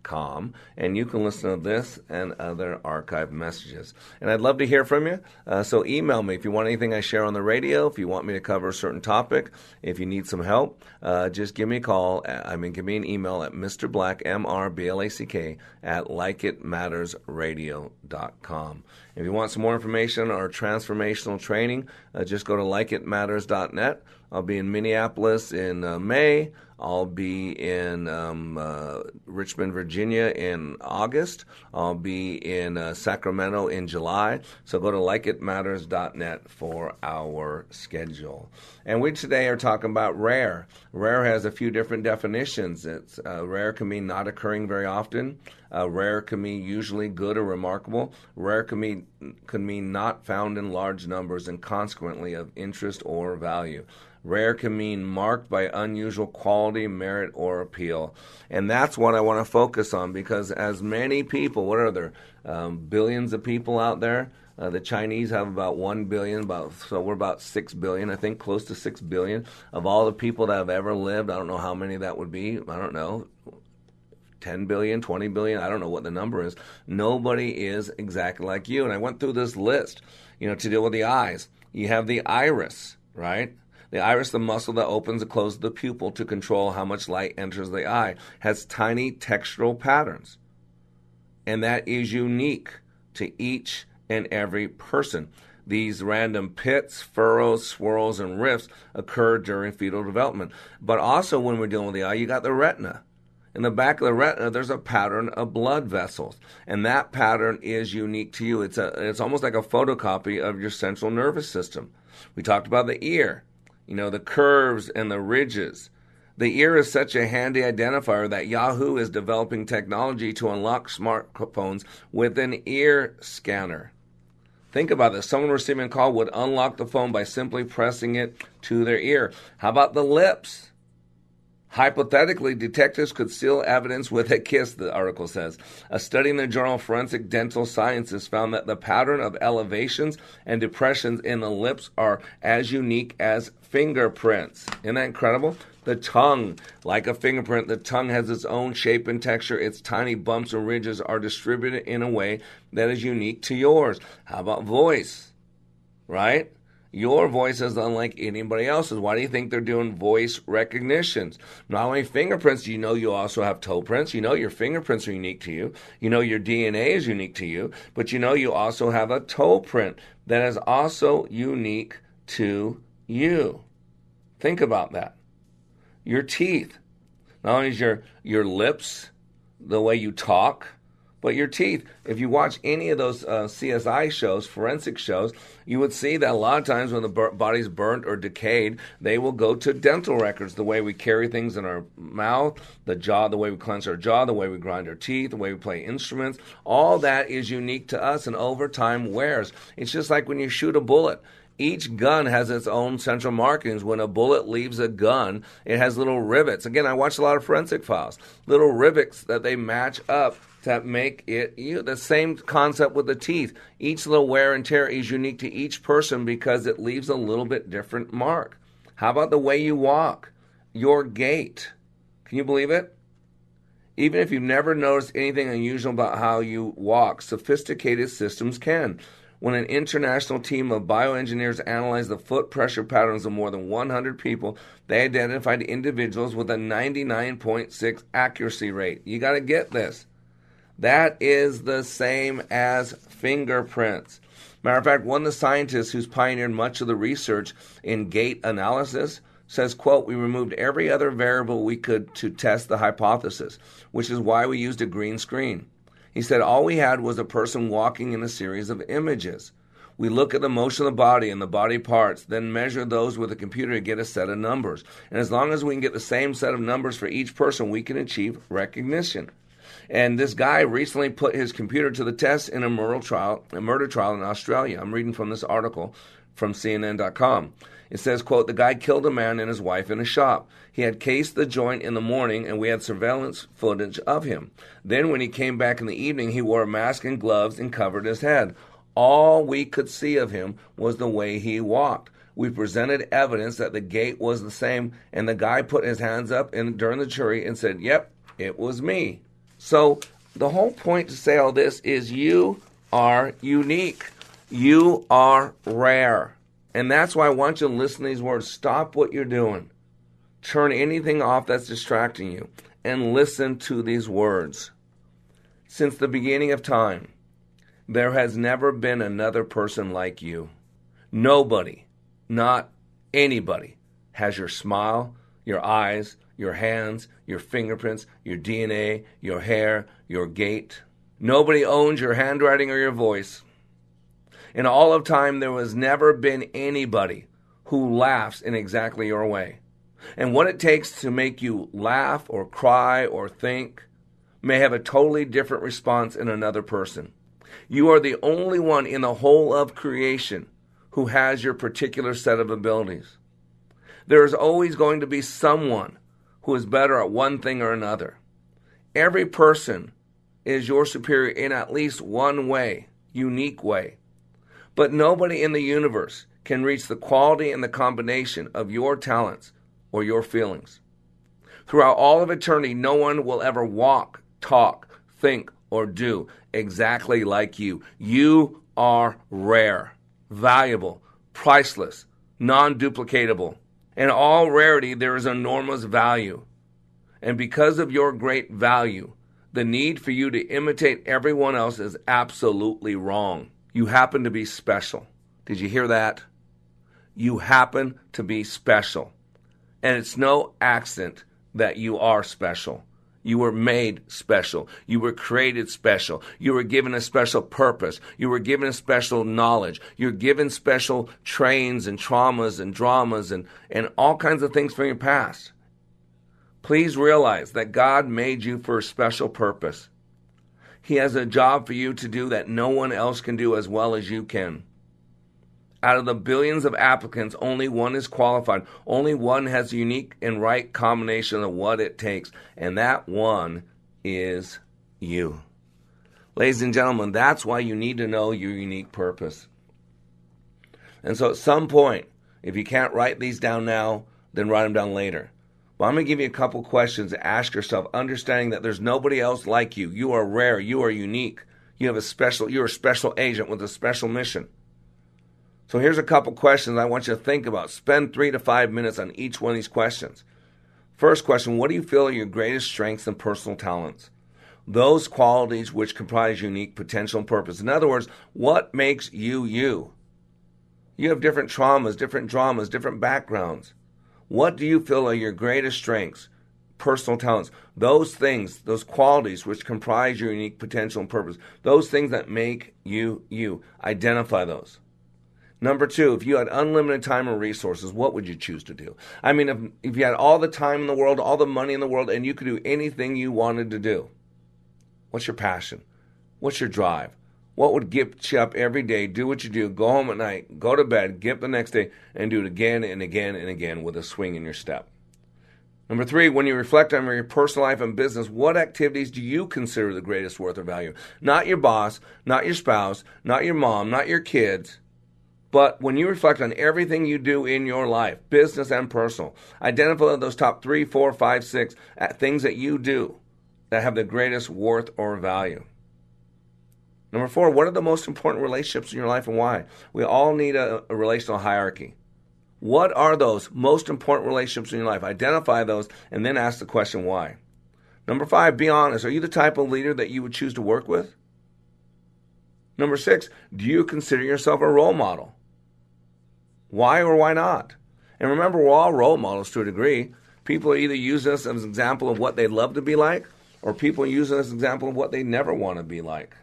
and you can listen to this and other archive messages. And I'd love to hear from you. Uh, so email me if you want anything I share on the radio, if you want me to cover a certain topic, if you need some help, uh, just give me a call. I mean, give me an email at Mr. Black, M R B L A C K, at likeitmattersradio.com. If you want some more information or transformational training, uh, just go to likeitmatters.net I'll be in Minneapolis in uh, May. I'll be in um, uh, Richmond, Virginia in August. I'll be in uh, Sacramento in July. So go to likeitmatters.net for our schedule. And we today are talking about rare. Rare has a few different definitions. It's uh, rare can mean not occurring very often. Uh, rare can mean usually good or remarkable. Rare can mean can mean not found in large numbers and consequently of interest or value. Rare can mean marked by unusual quality, merit, or appeal. And that's what I want to focus on because, as many people, what are there? Um, billions of people out there. Uh, the Chinese have about 1 billion, about so we're about 6 billion, I think, close to 6 billion of all the people that have ever lived. I don't know how many that would be. I don't know. 10 billion, 20 billion, I don't know what the number is. Nobody is exactly like you. And I went through this list, you know, to deal with the eyes. You have the iris, right? The iris, the muscle that opens and closes the pupil to control how much light enters the eye, has tiny textural patterns. And that is unique to each and every person. These random pits, furrows, swirls, and rifts occur during fetal development. But also, when we're dealing with the eye, you got the retina. In the back of the retina, there's a pattern of blood vessels, and that pattern is unique to you. It's a, it's almost like a photocopy of your central nervous system. We talked about the ear you know, the curves and the ridges. The ear is such a handy identifier that Yahoo is developing technology to unlock smartphones with an ear scanner. Think about this. Someone receiving a call would unlock the phone by simply pressing it to their ear. How about the lips? Hypothetically, detectives could seal evidence with a kiss, the article says. A study in the journal Forensic Dental Sciences found that the pattern of elevations and depressions in the lips are as unique as fingerprints. Isn't that incredible? The tongue, like a fingerprint, the tongue has its own shape and texture. Its tiny bumps and ridges are distributed in a way that is unique to yours. How about voice? Right? Your voice is unlike anybody else's. Why do you think they're doing voice recognitions? Not only fingerprints, you know you also have toe prints. You know your fingerprints are unique to you. You know your DNA is unique to you. But you know you also have a toe print that is also unique to you. Think about that. Your teeth. Not only is your, your lips, the way you talk, but your teeth. If you watch any of those uh, CSI shows, forensic shows, you would see that a lot of times when the bur- body's burnt or decayed, they will go to dental records. The way we carry things in our mouth, the jaw, the way we clench our jaw, the way we grind our teeth, the way we play instruments, all that is unique to us and over time wears. It's just like when you shoot a bullet each gun has its own central markings. When a bullet leaves a gun, it has little rivets. Again, I watch a lot of forensic files. Little rivets that they match up to make it you. The same concept with the teeth. Each little wear and tear is unique to each person because it leaves a little bit different mark. How about the way you walk? Your gait. Can you believe it? Even if you've never noticed anything unusual about how you walk, sophisticated systems can when an international team of bioengineers analyzed the foot pressure patterns of more than 100 people, they identified individuals with a 99.6 accuracy rate. You got to get this. That is the same as fingerprints. Matter of fact, one of the scientists who's pioneered much of the research in gait analysis says, quote, we removed every other variable we could to test the hypothesis, which is why we used a green screen. He said all we had was a person walking in a series of images. We look at the motion of the body and the body parts, then measure those with a computer to get a set of numbers. And as long as we can get the same set of numbers for each person, we can achieve recognition. And this guy recently put his computer to the test in a murder trial, a murder trial in Australia. I'm reading from this article from CNN.com. It says, quote, the guy killed a man and his wife in a shop. He had cased the joint in the morning and we had surveillance footage of him. Then when he came back in the evening, he wore a mask and gloves and covered his head. All we could see of him was the way he walked. We presented evidence that the gait was the same, and the guy put his hands up in, during the jury and said, Yep, it was me. So the whole point to say all this is you are unique. You are rare. And that's why I want you to listen to these words. Stop what you're doing. Turn anything off that's distracting you and listen to these words. Since the beginning of time, there has never been another person like you. Nobody, not anybody, has your smile, your eyes, your hands, your fingerprints, your DNA, your hair, your gait. Nobody owns your handwriting or your voice. In all of time, there has never been anybody who laughs in exactly your way. And what it takes to make you laugh or cry or think may have a totally different response in another person. You are the only one in the whole of creation who has your particular set of abilities. There is always going to be someone who is better at one thing or another. Every person is your superior in at least one way, unique way. But nobody in the universe can reach the quality and the combination of your talents or your feelings. Throughout all of eternity, no one will ever walk, talk, think, or do exactly like you. You are rare, valuable, priceless, non duplicatable. In all rarity, there is enormous value. And because of your great value, the need for you to imitate everyone else is absolutely wrong. You happen to be special. Did you hear that? You happen to be special. And it's no accident that you are special. You were made special. You were created special. You were given a special purpose. You were given a special knowledge. You're given special trains and traumas and dramas and, and all kinds of things from your past. Please realize that God made you for a special purpose. He has a job for you to do that no one else can do as well as you can. Out of the billions of applicants, only one is qualified. Only one has a unique and right combination of what it takes, and that one is you. Ladies and gentlemen, that's why you need to know your unique purpose. And so at some point, if you can't write these down now, then write them down later. I'm going to give you a couple questions to ask yourself, understanding that there's nobody else like you. You are rare. You are unique. You have a special, you're a special agent with a special mission. So here's a couple questions I want you to think about. Spend three to five minutes on each one of these questions. First question What do you feel are your greatest strengths and personal talents? Those qualities which comprise unique potential and purpose. In other words, what makes you you? You have different traumas, different dramas, different backgrounds. What do you feel are your greatest strengths, personal talents? Those things, those qualities which comprise your unique potential and purpose. Those things that make you you. Identify those. Number two, if you had unlimited time or resources, what would you choose to do? I mean, if, if you had all the time in the world, all the money in the world, and you could do anything you wanted to do, what's your passion? What's your drive? What would get you up every day, do what you do, go home at night, go to bed, get up the next day, and do it again and again and again with a swing in your step? Number three, when you reflect on your personal life and business, what activities do you consider the greatest worth or value? Not your boss, not your spouse, not your mom, not your kids but when you reflect on everything you do in your life, business and personal, identify those top three, four, five, six uh, things that you do that have the greatest worth or value. Number four, what are the most important relationships in your life and why? We all need a, a relational hierarchy. What are those most important relationships in your life? Identify those and then ask the question why. Number five, be honest. Are you the type of leader that you would choose to work with? Number six, do you consider yourself a role model? Why or why not? And remember, we're all role models to a degree. People either using us as an example of what they'd love to be like, or people using us as an example of what they never want to be like.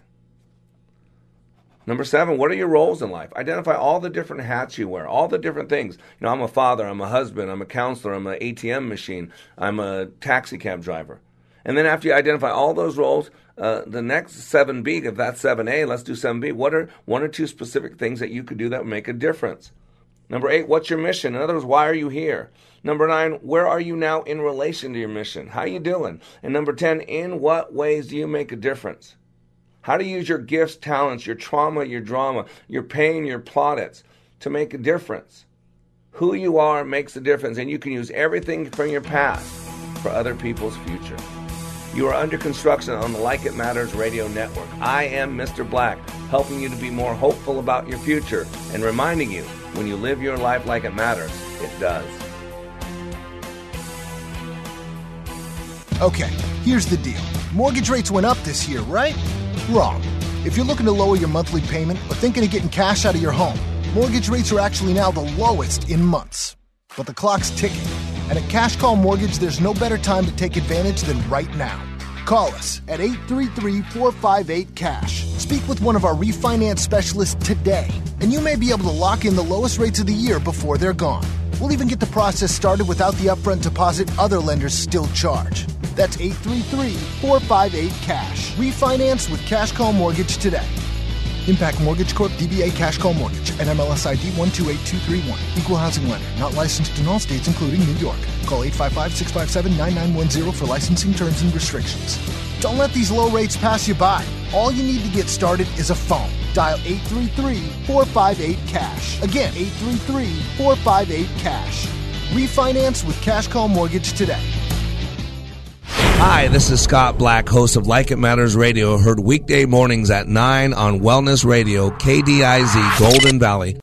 Number seven, what are your roles in life? Identify all the different hats you wear, all the different things. You know, I'm a father, I'm a husband, I'm a counselor, I'm an ATM machine, I'm a taxi cab driver. And then after you identify all those roles, uh, the next 7B, if that's 7A, let's do 7B. What are one or two specific things that you could do that would make a difference? Number eight, what's your mission? In other words, why are you here? Number nine, where are you now in relation to your mission? How are you doing? And number 10, in what ways do you make a difference? How to use your gifts, talents, your trauma, your drama, your pain, your plaudits to make a difference. Who you are makes a difference, and you can use everything from your past for other people's future. You are under construction on the Like It Matters radio network. I am Mr. Black, helping you to be more hopeful about your future and reminding you when you live your life like it matters, it does. Okay, here's the deal mortgage rates went up this year, right? Wrong. If you're looking to lower your monthly payment or thinking of getting cash out of your home, mortgage rates are actually now the lowest in months. but the clock's ticking. And at Cash Call Mortgage, there's no better time to take advantage than right now. Call us at 833 458 CASH. Speak with one of our refinance specialists today, and you may be able to lock in the lowest rates of the year before they're gone. We'll even get the process started without the upfront deposit other lenders still charge. That's 833 458 CASH. Refinance with Cash Call Mortgage today. Impac Mortgage Corp. DBA Cash Call Mortgage. NMLS ID 128231. Equal housing lender. Not licensed in all states, including New York. Call 855-657-9910 for licensing terms and restrictions. Don't let these low rates pass you by. All you need to get started is a phone. Dial 833-458-CASH. Again, 833-458-CASH. Refinance with Cash Call Mortgage today. Hi, this is Scott Black, host of Like It Matters Radio, heard weekday mornings at 9 on Wellness Radio, KDIZ, Golden Valley.